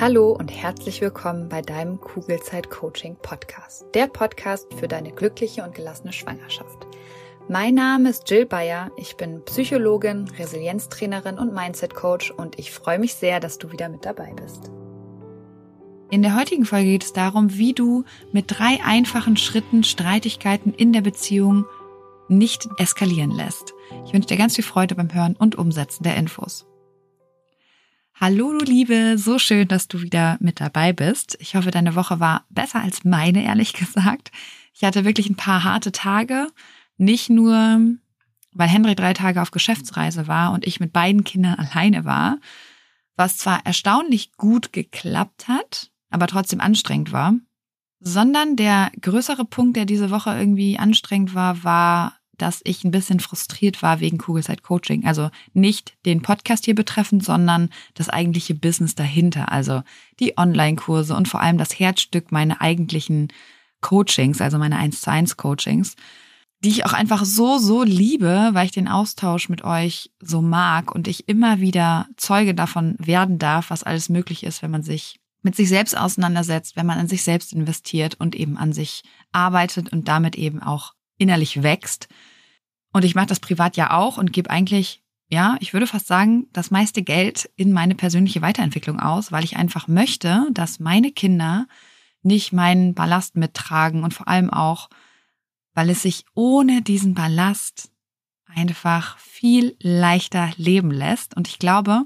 Hallo und herzlich willkommen bei deinem Kugelzeit Coaching Podcast. Der Podcast für deine glückliche und gelassene Schwangerschaft. Mein Name ist Jill Bayer. Ich bin Psychologin, Resilienztrainerin und Mindset Coach und ich freue mich sehr, dass du wieder mit dabei bist. In der heutigen Folge geht es darum, wie du mit drei einfachen Schritten Streitigkeiten in der Beziehung nicht eskalieren lässt. Ich wünsche dir ganz viel Freude beim Hören und Umsetzen der Infos. Hallo du Liebe, so schön, dass du wieder mit dabei bist. Ich hoffe, deine Woche war besser als meine, ehrlich gesagt. Ich hatte wirklich ein paar harte Tage. Nicht nur, weil Henry drei Tage auf Geschäftsreise war und ich mit beiden Kindern alleine war, was zwar erstaunlich gut geklappt hat, aber trotzdem anstrengend war, sondern der größere Punkt, der diese Woche irgendwie anstrengend war, war dass ich ein bisschen frustriert war wegen Kugelzeit Coaching. Also nicht den Podcast hier betreffend, sondern das eigentliche Business dahinter. Also die Online-Kurse und vor allem das Herzstück meiner eigentlichen Coachings, also meine 1 zu 1 Coachings, die ich auch einfach so, so liebe, weil ich den Austausch mit euch so mag und ich immer wieder Zeuge davon werden darf, was alles möglich ist, wenn man sich mit sich selbst auseinandersetzt, wenn man an sich selbst investiert und eben an sich arbeitet und damit eben auch innerlich wächst. Und ich mache das privat ja auch und gebe eigentlich, ja, ich würde fast sagen, das meiste Geld in meine persönliche Weiterentwicklung aus, weil ich einfach möchte, dass meine Kinder nicht meinen Ballast mittragen und vor allem auch, weil es sich ohne diesen Ballast einfach viel leichter leben lässt. Und ich glaube,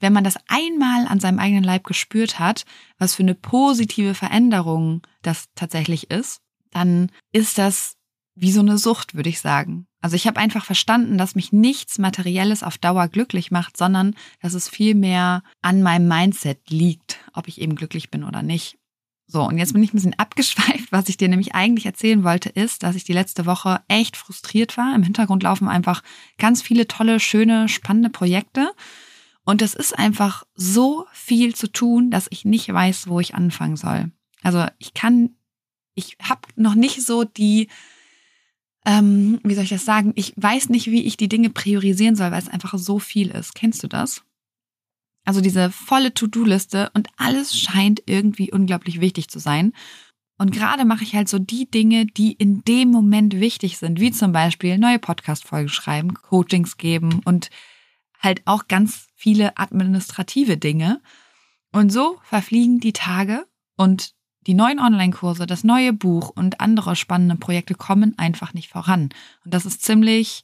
wenn man das einmal an seinem eigenen Leib gespürt hat, was für eine positive Veränderung das tatsächlich ist, dann ist das wie so eine Sucht, würde ich sagen. Also ich habe einfach verstanden, dass mich nichts Materielles auf Dauer glücklich macht, sondern dass es viel mehr an meinem Mindset liegt, ob ich eben glücklich bin oder nicht. So, und jetzt bin ich ein bisschen abgeschweift. Was ich dir nämlich eigentlich erzählen wollte, ist, dass ich die letzte Woche echt frustriert war. Im Hintergrund laufen einfach ganz viele tolle, schöne, spannende Projekte. Und es ist einfach so viel zu tun, dass ich nicht weiß, wo ich anfangen soll. Also ich kann, ich habe noch nicht so die ähm, wie soll ich das sagen? Ich weiß nicht, wie ich die Dinge priorisieren soll, weil es einfach so viel ist. Kennst du das? Also diese volle To-Do-Liste und alles scheint irgendwie unglaublich wichtig zu sein. Und gerade mache ich halt so die Dinge, die in dem Moment wichtig sind, wie zum Beispiel neue Podcast-Folgen schreiben, Coachings geben und halt auch ganz viele administrative Dinge. Und so verfliegen die Tage und die neuen Online-Kurse, das neue Buch und andere spannende Projekte kommen einfach nicht voran. Und das ist ziemlich,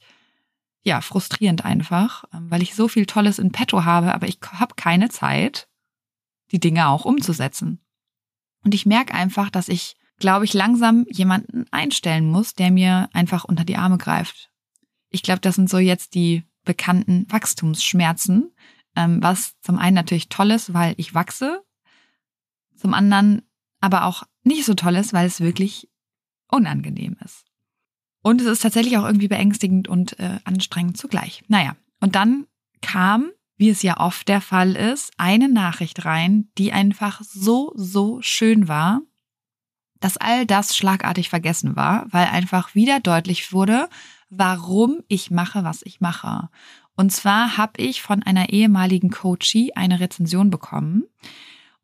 ja, frustrierend einfach, ähm, weil ich so viel Tolles in petto habe, aber ich habe keine Zeit, die Dinge auch umzusetzen. Und ich merke einfach, dass ich, glaube ich, langsam jemanden einstellen muss, der mir einfach unter die Arme greift. Ich glaube, das sind so jetzt die bekannten Wachstumsschmerzen, ähm, was zum einen natürlich toll ist, weil ich wachse, zum anderen aber auch nicht so toll ist, weil es wirklich unangenehm ist. Und es ist tatsächlich auch irgendwie beängstigend und äh, anstrengend zugleich. Naja, und dann kam, wie es ja oft der Fall ist, eine Nachricht rein, die einfach so, so schön war, dass all das schlagartig vergessen war, weil einfach wieder deutlich wurde, warum ich mache, was ich mache. Und zwar habe ich von einer ehemaligen Coachie eine Rezension bekommen,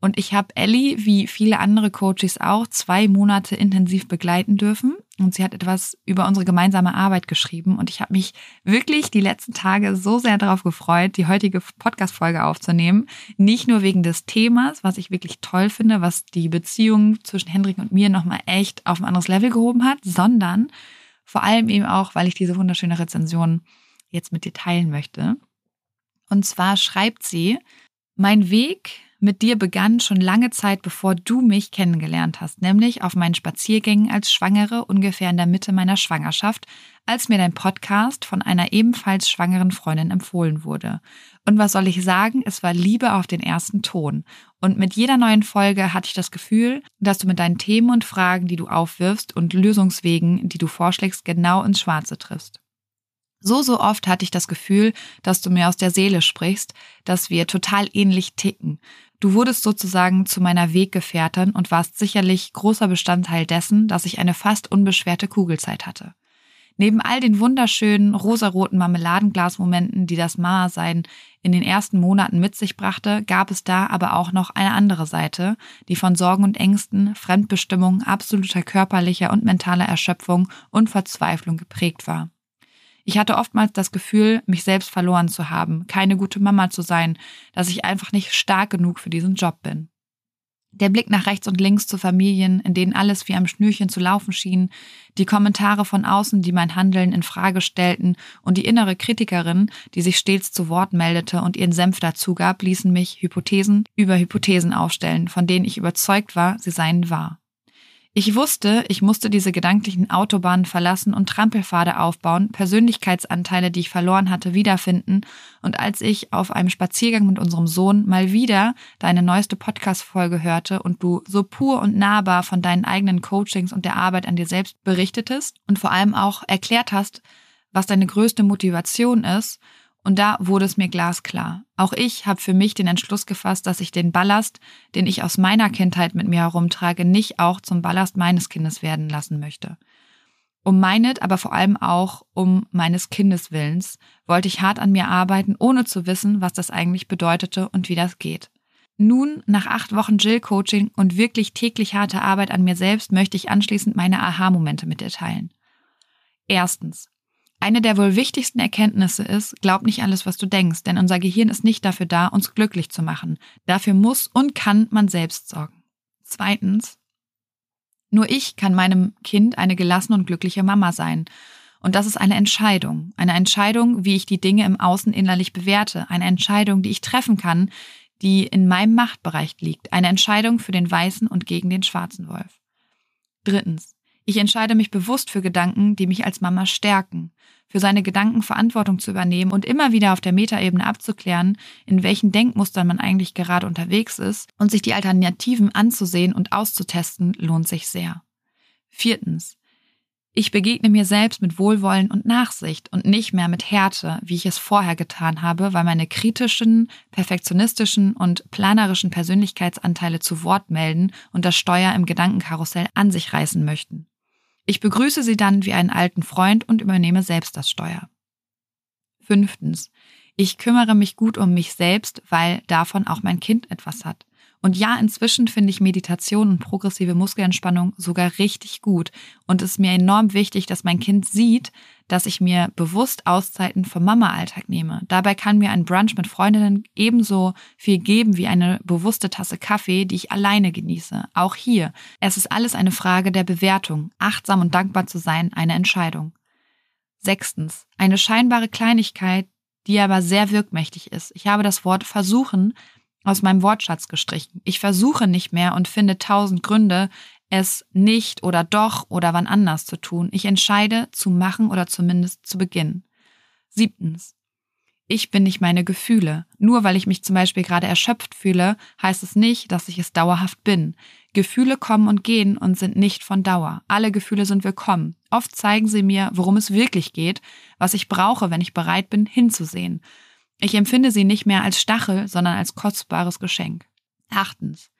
und ich habe Ellie, wie viele andere Coaches auch, zwei Monate intensiv begleiten dürfen. Und sie hat etwas über unsere gemeinsame Arbeit geschrieben. Und ich habe mich wirklich die letzten Tage so sehr darauf gefreut, die heutige Podcast-Folge aufzunehmen. Nicht nur wegen des Themas, was ich wirklich toll finde, was die Beziehung zwischen Hendrik und mir nochmal echt auf ein anderes Level gehoben hat, sondern vor allem eben auch, weil ich diese wunderschöne Rezension jetzt mit dir teilen möchte. Und zwar schreibt sie, mein Weg mit dir begann schon lange Zeit, bevor du mich kennengelernt hast, nämlich auf meinen Spaziergängen als Schwangere ungefähr in der Mitte meiner Schwangerschaft, als mir dein Podcast von einer ebenfalls schwangeren Freundin empfohlen wurde. Und was soll ich sagen? Es war Liebe auf den ersten Ton. Und mit jeder neuen Folge hatte ich das Gefühl, dass du mit deinen Themen und Fragen, die du aufwirfst und Lösungswegen, die du vorschlägst, genau ins Schwarze triffst. So, so oft hatte ich das Gefühl, dass du mir aus der Seele sprichst, dass wir total ähnlich ticken. Du wurdest sozusagen zu meiner Weggefährtin und warst sicherlich großer Bestandteil dessen, dass ich eine fast unbeschwerte Kugelzeit hatte. Neben all den wunderschönen rosaroten Marmeladenglasmomenten, die das Mama-Sein in den ersten Monaten mit sich brachte, gab es da aber auch noch eine andere Seite, die von Sorgen und Ängsten, Fremdbestimmung, absoluter körperlicher und mentaler Erschöpfung und Verzweiflung geprägt war. Ich hatte oftmals das Gefühl, mich selbst verloren zu haben, keine gute Mama zu sein, dass ich einfach nicht stark genug für diesen Job bin. Der Blick nach rechts und links zu Familien, in denen alles wie am Schnürchen zu laufen schien, die Kommentare von außen, die mein Handeln in Frage stellten und die innere Kritikerin, die sich stets zu Wort meldete und ihren Senf dazugab, ließen mich Hypothesen über Hypothesen aufstellen, von denen ich überzeugt war, sie seien wahr. Ich wusste, ich musste diese gedanklichen Autobahnen verlassen und Trampelpfade aufbauen, Persönlichkeitsanteile, die ich verloren hatte, wiederfinden. Und als ich auf einem Spaziergang mit unserem Sohn mal wieder deine neueste Podcast-Folge hörte und du so pur und nahbar von deinen eigenen Coachings und der Arbeit an dir selbst berichtetest und vor allem auch erklärt hast, was deine größte Motivation ist und da wurde es mir glasklar. Auch ich habe für mich den Entschluss gefasst, dass ich den Ballast, den ich aus meiner Kindheit mit mir herumtrage, nicht auch zum Ballast meines Kindes werden lassen möchte. Um meinet, aber vor allem auch um meines Kindes Willens, wollte ich hart an mir arbeiten, ohne zu wissen, was das eigentlich bedeutete und wie das geht. Nun, nach acht Wochen Jill-Coaching und wirklich täglich harte Arbeit an mir selbst, möchte ich anschließend meine Aha-Momente mit dir teilen. Erstens. Eine der wohl wichtigsten Erkenntnisse ist, glaub nicht alles, was du denkst, denn unser Gehirn ist nicht dafür da, uns glücklich zu machen. Dafür muss und kann man selbst sorgen. Zweitens, nur ich kann meinem Kind eine gelassene und glückliche Mama sein. Und das ist eine Entscheidung. Eine Entscheidung, wie ich die Dinge im Außen innerlich bewerte. Eine Entscheidung, die ich treffen kann, die in meinem Machtbereich liegt. Eine Entscheidung für den weißen und gegen den schwarzen Wolf. Drittens, ich entscheide mich bewusst für Gedanken, die mich als Mama stärken, für seine Gedanken Verantwortung zu übernehmen und immer wieder auf der Metaebene abzuklären, in welchen Denkmustern man eigentlich gerade unterwegs ist und sich die Alternativen anzusehen und auszutesten, lohnt sich sehr. Viertens. Ich begegne mir selbst mit Wohlwollen und Nachsicht und nicht mehr mit Härte, wie ich es vorher getan habe, weil meine kritischen, perfektionistischen und planerischen Persönlichkeitsanteile zu Wort melden und das Steuer im Gedankenkarussell an sich reißen möchten. Ich begrüße sie dann wie einen alten Freund und übernehme selbst das Steuer. Fünftens. Ich kümmere mich gut um mich selbst, weil davon auch mein Kind etwas hat. Und ja, inzwischen finde ich Meditation und progressive Muskelentspannung sogar richtig gut. Und es ist mir enorm wichtig, dass mein Kind sieht, dass ich mir bewusst Auszeiten vom Mama-Alltag nehme. Dabei kann mir ein Brunch mit Freundinnen ebenso viel geben wie eine bewusste Tasse Kaffee, die ich alleine genieße. Auch hier. Es ist alles eine Frage der Bewertung. Achtsam und dankbar zu sein, eine Entscheidung. Sechstens. Eine scheinbare Kleinigkeit, die aber sehr wirkmächtig ist. Ich habe das Wort versuchen aus meinem Wortschatz gestrichen. Ich versuche nicht mehr und finde tausend Gründe, es nicht oder doch oder wann anders zu tun. Ich entscheide zu machen oder zumindest zu beginnen. Siebtens. Ich bin nicht meine Gefühle. Nur weil ich mich zum Beispiel gerade erschöpft fühle, heißt es nicht, dass ich es dauerhaft bin. Gefühle kommen und gehen und sind nicht von Dauer. Alle Gefühle sind willkommen. Oft zeigen sie mir, worum es wirklich geht, was ich brauche, wenn ich bereit bin, hinzusehen. Ich empfinde sie nicht mehr als Stachel, sondern als kostbares Geschenk. Achtens.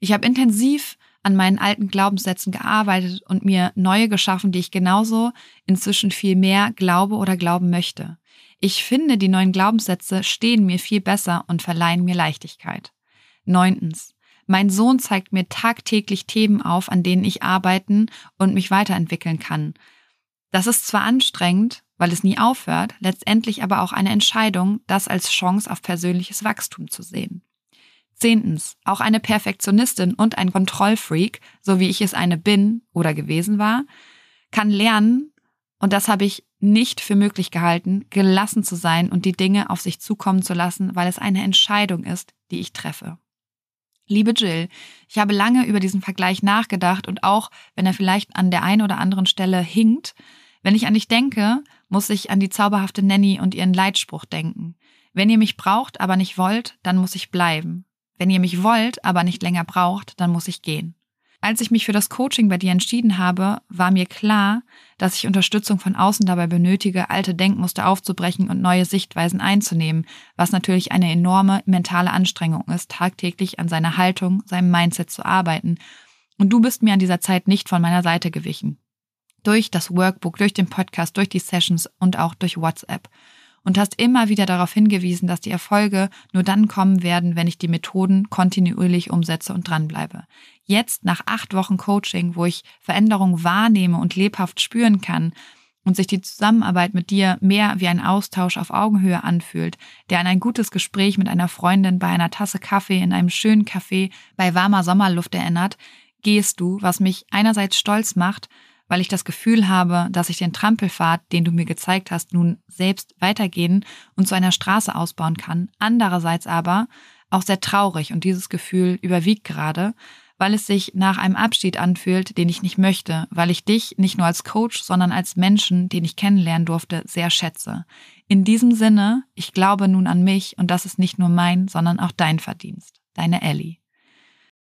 Ich habe intensiv an meinen alten Glaubenssätzen gearbeitet und mir neue geschaffen, die ich genauso inzwischen viel mehr glaube oder glauben möchte. Ich finde, die neuen Glaubenssätze stehen mir viel besser und verleihen mir Leichtigkeit. Neuntens. Mein Sohn zeigt mir tagtäglich Themen auf, an denen ich arbeiten und mich weiterentwickeln kann. Das ist zwar anstrengend, weil es nie aufhört, letztendlich aber auch eine Entscheidung, das als Chance auf persönliches Wachstum zu sehen. Zehntens, auch eine Perfektionistin und ein Kontrollfreak, so wie ich es eine bin oder gewesen war, kann lernen, und das habe ich nicht für möglich gehalten, gelassen zu sein und die Dinge auf sich zukommen zu lassen, weil es eine Entscheidung ist, die ich treffe. Liebe Jill, ich habe lange über diesen Vergleich nachgedacht und auch, wenn er vielleicht an der einen oder anderen Stelle hinkt, wenn ich an dich denke, muss ich an die zauberhafte Nanny und ihren Leitspruch denken. Wenn ihr mich braucht, aber nicht wollt, dann muss ich bleiben. Wenn ihr mich wollt, aber nicht länger braucht, dann muss ich gehen. Als ich mich für das Coaching bei dir entschieden habe, war mir klar, dass ich Unterstützung von außen dabei benötige, alte Denkmuster aufzubrechen und neue Sichtweisen einzunehmen, was natürlich eine enorme mentale Anstrengung ist, tagtäglich an seiner Haltung, seinem Mindset zu arbeiten. Und du bist mir an dieser Zeit nicht von meiner Seite gewichen. Durch das Workbook, durch den Podcast, durch die Sessions und auch durch WhatsApp. Und hast immer wieder darauf hingewiesen, dass die Erfolge nur dann kommen werden, wenn ich die Methoden kontinuierlich umsetze und dranbleibe. Jetzt, nach acht Wochen Coaching, wo ich Veränderungen wahrnehme und lebhaft spüren kann, und sich die Zusammenarbeit mit dir mehr wie ein Austausch auf Augenhöhe anfühlt, der an ein gutes Gespräch mit einer Freundin bei einer Tasse Kaffee in einem schönen Café bei warmer Sommerluft erinnert, gehst du, was mich einerseits stolz macht, weil ich das Gefühl habe, dass ich den Trampelpfad, den du mir gezeigt hast, nun selbst weitergehen und zu einer Straße ausbauen kann, andererseits aber auch sehr traurig und dieses Gefühl überwiegt gerade, weil es sich nach einem Abschied anfühlt, den ich nicht möchte, weil ich dich nicht nur als Coach, sondern als Menschen, den ich kennenlernen durfte, sehr schätze. In diesem Sinne, ich glaube nun an mich und das ist nicht nur mein, sondern auch dein Verdienst. Deine Ellie.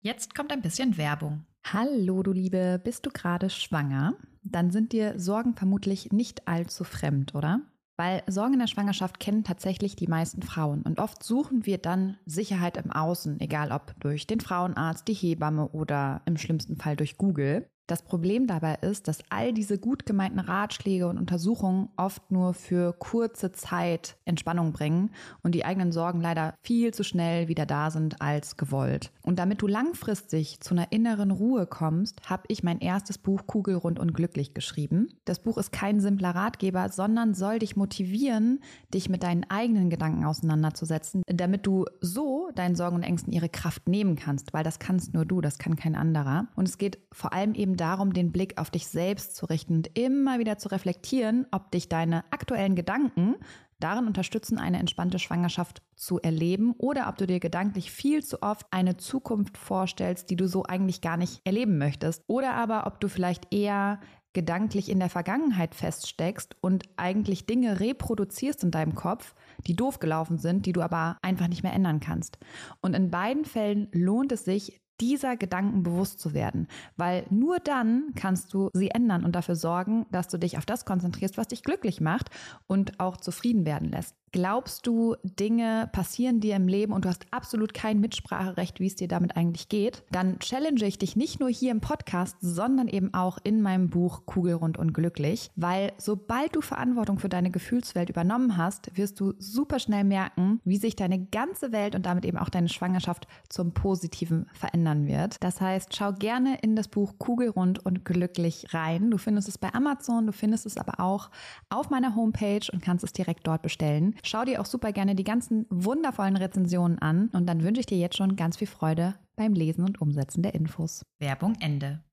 Jetzt kommt ein bisschen Werbung. Hallo, du Liebe, bist du gerade schwanger? Dann sind dir Sorgen vermutlich nicht allzu fremd, oder? Weil Sorgen in der Schwangerschaft kennen tatsächlich die meisten Frauen. Und oft suchen wir dann Sicherheit im Außen, egal ob durch den Frauenarzt, die Hebamme oder im schlimmsten Fall durch Google. Das Problem dabei ist, dass all diese gut gemeinten Ratschläge und Untersuchungen oft nur für kurze Zeit Entspannung bringen und die eigenen Sorgen leider viel zu schnell wieder da sind als gewollt. Und damit du langfristig zu einer inneren Ruhe kommst, habe ich mein erstes Buch Kugelrund und glücklich geschrieben. Das Buch ist kein simpler Ratgeber, sondern soll dich motivieren, dich mit deinen eigenen Gedanken auseinanderzusetzen, damit du so deinen Sorgen und Ängsten ihre Kraft nehmen kannst, weil das kannst nur du, das kann kein anderer. Und es geht vor allem eben darum, den Blick auf dich selbst zu richten und immer wieder zu reflektieren, ob dich deine aktuellen Gedanken darin unterstützen, eine entspannte Schwangerschaft zu erleben oder ob du dir gedanklich viel zu oft eine Zukunft vorstellst, die du so eigentlich gar nicht erleben möchtest. Oder aber ob du vielleicht eher gedanklich in der Vergangenheit feststeckst und eigentlich Dinge reproduzierst in deinem Kopf, die doof gelaufen sind, die du aber einfach nicht mehr ändern kannst. Und in beiden Fällen lohnt es sich, dieser Gedanken bewusst zu werden, weil nur dann kannst du sie ändern und dafür sorgen, dass du dich auf das konzentrierst, was dich glücklich macht und auch zufrieden werden lässt. Glaubst du, Dinge passieren dir im Leben und du hast absolut kein Mitspracherecht, wie es dir damit eigentlich geht? Dann challenge ich dich nicht nur hier im Podcast, sondern eben auch in meinem Buch Kugelrund und Glücklich, weil sobald du Verantwortung für deine Gefühlswelt übernommen hast, wirst du super schnell merken, wie sich deine ganze Welt und damit eben auch deine Schwangerschaft zum Positiven verändern wird. Das heißt, schau gerne in das Buch Kugelrund und Glücklich rein. Du findest es bei Amazon, du findest es aber auch auf meiner Homepage und kannst es direkt dort bestellen. Schau dir auch super gerne die ganzen wundervollen Rezensionen an und dann wünsche ich dir jetzt schon ganz viel Freude beim Lesen und Umsetzen der Infos. Werbung Ende.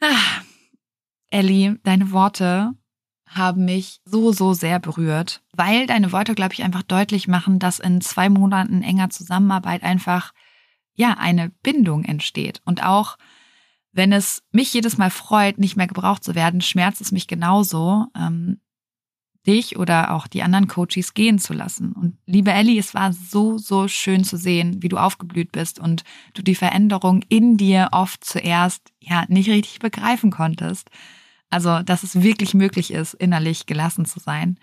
Ah, Ellie, deine Worte haben mich so, so sehr berührt, weil deine Worte, glaube ich, einfach deutlich machen, dass in zwei Monaten enger Zusammenarbeit einfach, ja, eine Bindung entsteht. Und auch wenn es mich jedes Mal freut, nicht mehr gebraucht zu werden, schmerzt es mich genauso, ähm, dich oder auch die anderen Coaches gehen zu lassen. Und liebe Ellie, es war so, so schön zu sehen, wie du aufgeblüht bist und du die Veränderung in dir oft zuerst ja nicht richtig begreifen konntest. Also, dass es wirklich möglich ist, innerlich gelassen zu sein.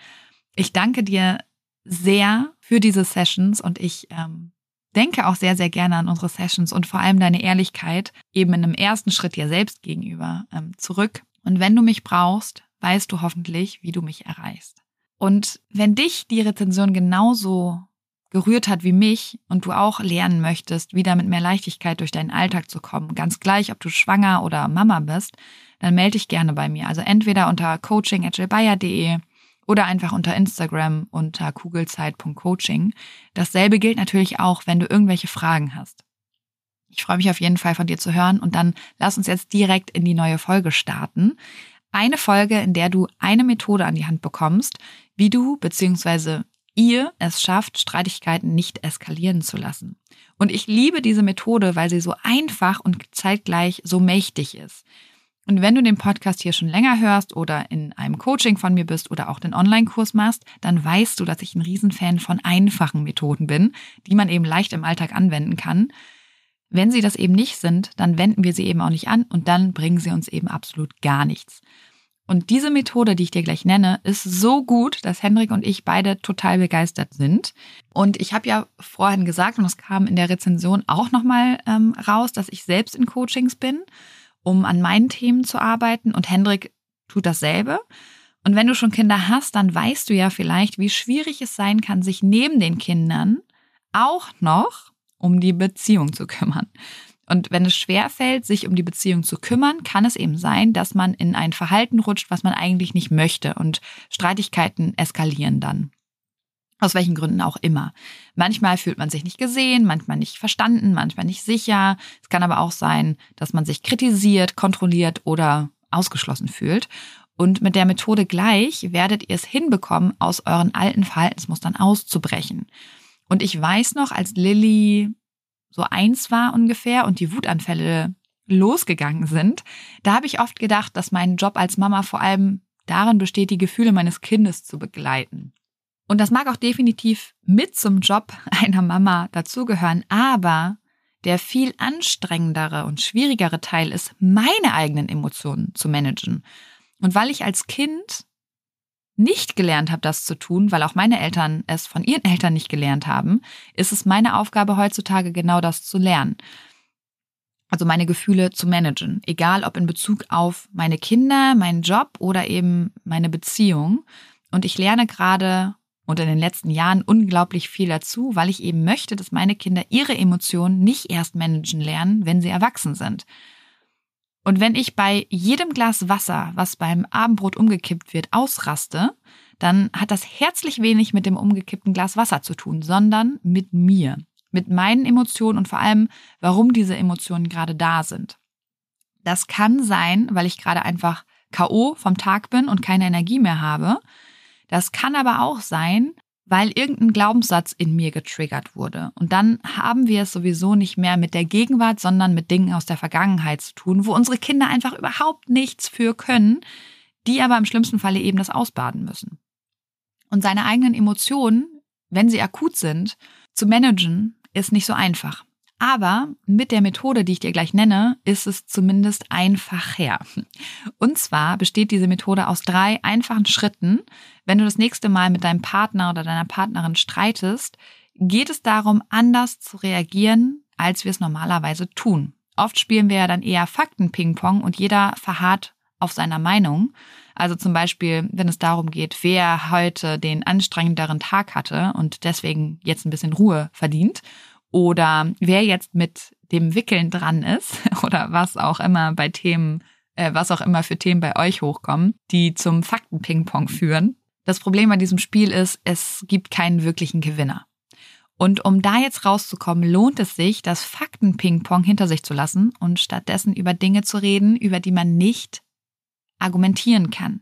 Ich danke dir sehr für diese Sessions und ich ähm, denke auch sehr, sehr gerne an unsere Sessions und vor allem deine Ehrlichkeit eben in einem ersten Schritt dir selbst gegenüber ähm, zurück. Und wenn du mich brauchst, weißt du hoffentlich, wie du mich erreichst. Und wenn dich die Rezension genauso gerührt hat wie mich und du auch lernen möchtest, wieder mit mehr Leichtigkeit durch deinen Alltag zu kommen, ganz gleich, ob du schwanger oder Mama bist, dann melde dich gerne bei mir. Also entweder unter coaching.jillbayer.de oder einfach unter Instagram unter kugelzeit.coaching. Dasselbe gilt natürlich auch, wenn du irgendwelche Fragen hast. Ich freue mich auf jeden Fall von dir zu hören und dann lass uns jetzt direkt in die neue Folge starten. Eine Folge, in der du eine Methode an die Hand bekommst, wie du bzw. ihr es schafft, Streitigkeiten nicht eskalieren zu lassen. Und ich liebe diese Methode, weil sie so einfach und zeitgleich so mächtig ist. Und wenn du den Podcast hier schon länger hörst oder in einem Coaching von mir bist oder auch den Online-Kurs machst, dann weißt du, dass ich ein Riesenfan von einfachen Methoden bin, die man eben leicht im Alltag anwenden kann. Wenn sie das eben nicht sind, dann wenden wir sie eben auch nicht an und dann bringen sie uns eben absolut gar nichts. Und diese Methode, die ich dir gleich nenne, ist so gut, dass Henrik und ich beide total begeistert sind. Und ich habe ja vorhin gesagt, und es kam in der Rezension auch nochmal ähm, raus, dass ich selbst in Coachings bin um an meinen Themen zu arbeiten und Hendrik tut dasselbe. Und wenn du schon Kinder hast, dann weißt du ja vielleicht, wie schwierig es sein kann, sich neben den Kindern auch noch um die Beziehung zu kümmern. Und wenn es schwer fällt, sich um die Beziehung zu kümmern, kann es eben sein, dass man in ein Verhalten rutscht, was man eigentlich nicht möchte und Streitigkeiten eskalieren dann. Aus welchen Gründen auch immer. Manchmal fühlt man sich nicht gesehen, manchmal nicht verstanden, manchmal nicht sicher. Es kann aber auch sein, dass man sich kritisiert, kontrolliert oder ausgeschlossen fühlt. Und mit der Methode gleich werdet ihr es hinbekommen, aus euren alten Verhaltensmustern auszubrechen. Und ich weiß noch, als Lilly so eins war ungefähr und die Wutanfälle losgegangen sind, da habe ich oft gedacht, dass mein Job als Mama vor allem darin besteht, die Gefühle meines Kindes zu begleiten. Und das mag auch definitiv mit zum Job einer Mama dazugehören, aber der viel anstrengendere und schwierigere Teil ist, meine eigenen Emotionen zu managen. Und weil ich als Kind nicht gelernt habe, das zu tun, weil auch meine Eltern es von ihren Eltern nicht gelernt haben, ist es meine Aufgabe heutzutage genau das zu lernen. Also meine Gefühle zu managen, egal ob in Bezug auf meine Kinder, meinen Job oder eben meine Beziehung. Und ich lerne gerade und in den letzten Jahren unglaublich viel dazu, weil ich eben möchte, dass meine Kinder ihre Emotionen nicht erst managen lernen, wenn sie erwachsen sind. Und wenn ich bei jedem Glas Wasser, was beim Abendbrot umgekippt wird, ausraste, dann hat das herzlich wenig mit dem umgekippten Glas Wasser zu tun, sondern mit mir, mit meinen Emotionen und vor allem, warum diese Emotionen gerade da sind. Das kann sein, weil ich gerade einfach KO vom Tag bin und keine Energie mehr habe. Das kann aber auch sein, weil irgendein Glaubenssatz in mir getriggert wurde. Und dann haben wir es sowieso nicht mehr mit der Gegenwart, sondern mit Dingen aus der Vergangenheit zu tun, wo unsere Kinder einfach überhaupt nichts für können, die aber im schlimmsten Falle eben das ausbaden müssen. Und seine eigenen Emotionen, wenn sie akut sind, zu managen, ist nicht so einfach. Aber mit der Methode, die ich dir gleich nenne, ist es zumindest einfacher. Und zwar besteht diese Methode aus drei einfachen Schritten. Wenn du das nächste Mal mit deinem Partner oder deiner Partnerin streitest, geht es darum, anders zu reagieren, als wir es normalerweise tun. Oft spielen wir ja dann eher Fakten-Ping-Pong und jeder verharrt auf seiner Meinung. Also zum Beispiel, wenn es darum geht, wer heute den anstrengenderen Tag hatte und deswegen jetzt ein bisschen Ruhe verdient oder wer jetzt mit dem Wickeln dran ist oder was auch immer bei Themen, äh, was auch immer für Themen bei euch hochkommen, die zum Fakten-Ping-Pong führen. Das Problem bei diesem Spiel ist, es gibt keinen wirklichen Gewinner. Und um da jetzt rauszukommen, lohnt es sich, das Fakten-Ping-Pong hinter sich zu lassen und stattdessen über Dinge zu reden, über die man nicht argumentieren kann.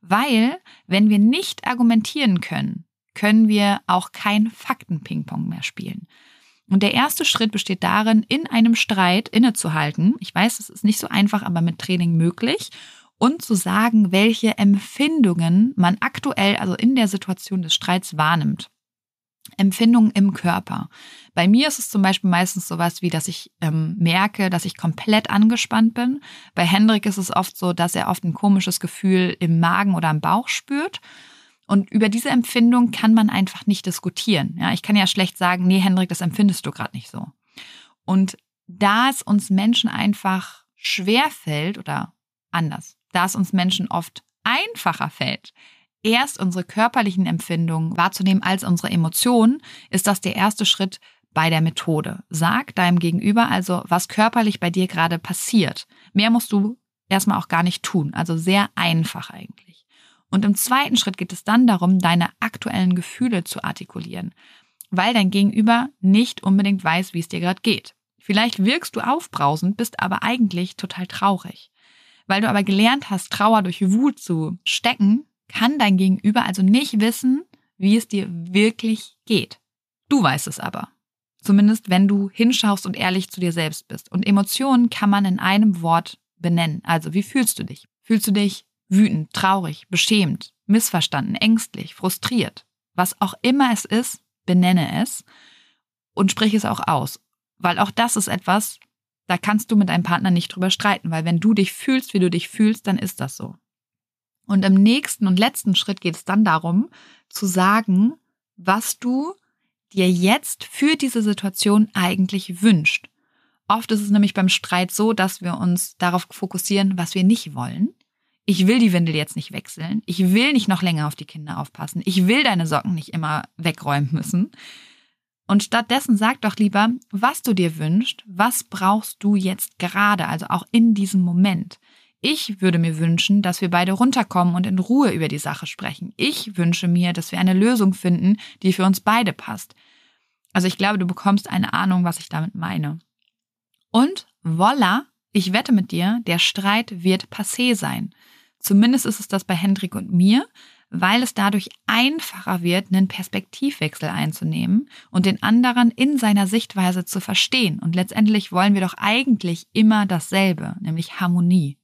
Weil, wenn wir nicht argumentieren können, können wir auch kein Fakten-Ping-Pong mehr spielen. Und der erste Schritt besteht darin, in einem Streit innezuhalten. Ich weiß, es ist nicht so einfach, aber mit Training möglich. Und zu sagen, welche Empfindungen man aktuell, also in der Situation des Streits wahrnimmt. Empfindungen im Körper. Bei mir ist es zum Beispiel meistens sowas wie, dass ich ähm, merke, dass ich komplett angespannt bin. Bei Hendrik ist es oft so, dass er oft ein komisches Gefühl im Magen oder im Bauch spürt. Und über diese Empfindung kann man einfach nicht diskutieren. Ja, ich kann ja schlecht sagen, nee, Hendrik, das empfindest du gerade nicht so. Und da es uns Menschen einfach schwer fällt oder anders, da es uns Menschen oft einfacher fällt, erst unsere körperlichen Empfindungen wahrzunehmen als unsere Emotionen, ist das der erste Schritt bei der Methode. Sag deinem Gegenüber also, was körperlich bei dir gerade passiert. Mehr musst du erstmal auch gar nicht tun. Also sehr einfach eigentlich. Und im zweiten Schritt geht es dann darum, deine aktuellen Gefühle zu artikulieren, weil dein Gegenüber nicht unbedingt weiß, wie es dir gerade geht. Vielleicht wirkst du aufbrausend, bist aber eigentlich total traurig. Weil du aber gelernt hast, Trauer durch Wut zu stecken, kann dein Gegenüber also nicht wissen, wie es dir wirklich geht. Du weißt es aber. Zumindest wenn du hinschaust und ehrlich zu dir selbst bist. Und Emotionen kann man in einem Wort benennen. Also wie fühlst du dich? Fühlst du dich wütend, traurig, beschämt, missverstanden, ängstlich, frustriert. Was auch immer es ist, benenne es und sprich es auch aus. Weil auch das ist etwas, da kannst du mit deinem Partner nicht drüber streiten, weil wenn du dich fühlst, wie du dich fühlst, dann ist das so. Und im nächsten und letzten Schritt geht es dann darum, zu sagen, was du dir jetzt für diese Situation eigentlich wünscht. Oft ist es nämlich beim Streit so, dass wir uns darauf fokussieren, was wir nicht wollen. Ich will die Windel jetzt nicht wechseln. Ich will nicht noch länger auf die Kinder aufpassen. Ich will deine Socken nicht immer wegräumen müssen. Und stattdessen sag doch lieber, was du dir wünschst, was brauchst du jetzt gerade, also auch in diesem Moment. Ich würde mir wünschen, dass wir beide runterkommen und in Ruhe über die Sache sprechen. Ich wünsche mir, dass wir eine Lösung finden, die für uns beide passt. Also ich glaube, du bekommst eine Ahnung, was ich damit meine. Und voila, ich wette mit dir, der Streit wird passé sein. Zumindest ist es das bei Hendrik und mir, weil es dadurch einfacher wird, einen Perspektivwechsel einzunehmen und den anderen in seiner Sichtweise zu verstehen. Und letztendlich wollen wir doch eigentlich immer dasselbe, nämlich Harmonie.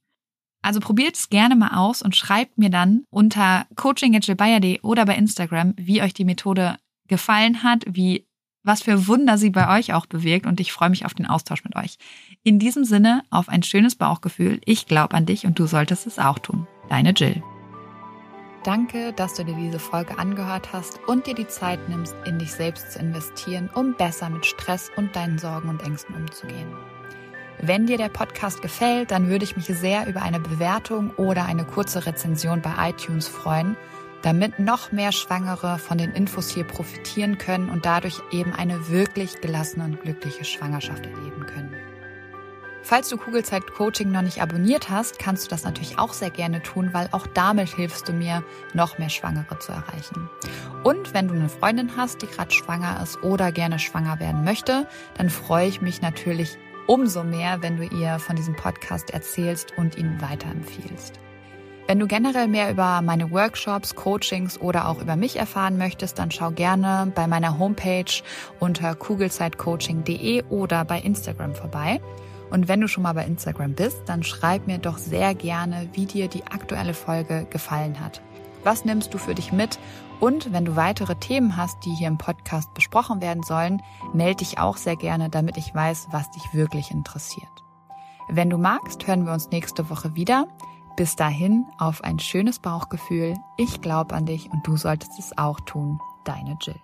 Also probiert es gerne mal aus und schreibt mir dann unter coaching.gilbayer.de oder bei Instagram, wie euch die Methode gefallen hat, wie was für Wunder sie bei euch auch bewirkt und ich freue mich auf den Austausch mit euch. In diesem Sinne auf ein schönes Bauchgefühl. Ich glaube an dich und du solltest es auch tun. Deine Jill. Danke, dass du dir diese Folge angehört hast und dir die Zeit nimmst, in dich selbst zu investieren, um besser mit Stress und deinen Sorgen und Ängsten umzugehen. Wenn dir der Podcast gefällt, dann würde ich mich sehr über eine Bewertung oder eine kurze Rezension bei iTunes freuen, damit noch mehr Schwangere von den Infos hier profitieren können und dadurch eben eine wirklich gelassene und glückliche Schwangerschaft erleben können. Falls du Kugelzeit Coaching noch nicht abonniert hast, kannst du das natürlich auch sehr gerne tun, weil auch damit hilfst du mir, noch mehr Schwangere zu erreichen. Und wenn du eine Freundin hast, die gerade schwanger ist oder gerne schwanger werden möchte, dann freue ich mich natürlich umso mehr, wenn du ihr von diesem Podcast erzählst und ihn weiterempfiehlst. Wenn du generell mehr über meine Workshops, Coachings oder auch über mich erfahren möchtest, dann schau gerne bei meiner Homepage unter kugelzeitcoaching.de oder bei Instagram vorbei. Und wenn du schon mal bei Instagram bist, dann schreib mir doch sehr gerne, wie dir die aktuelle Folge gefallen hat. Was nimmst du für dich mit? Und wenn du weitere Themen hast, die hier im Podcast besprochen werden sollen, melde dich auch sehr gerne, damit ich weiß, was dich wirklich interessiert. Wenn du magst, hören wir uns nächste Woche wieder. Bis dahin auf ein schönes Bauchgefühl. Ich glaube an dich und du solltest es auch tun. Deine Jill.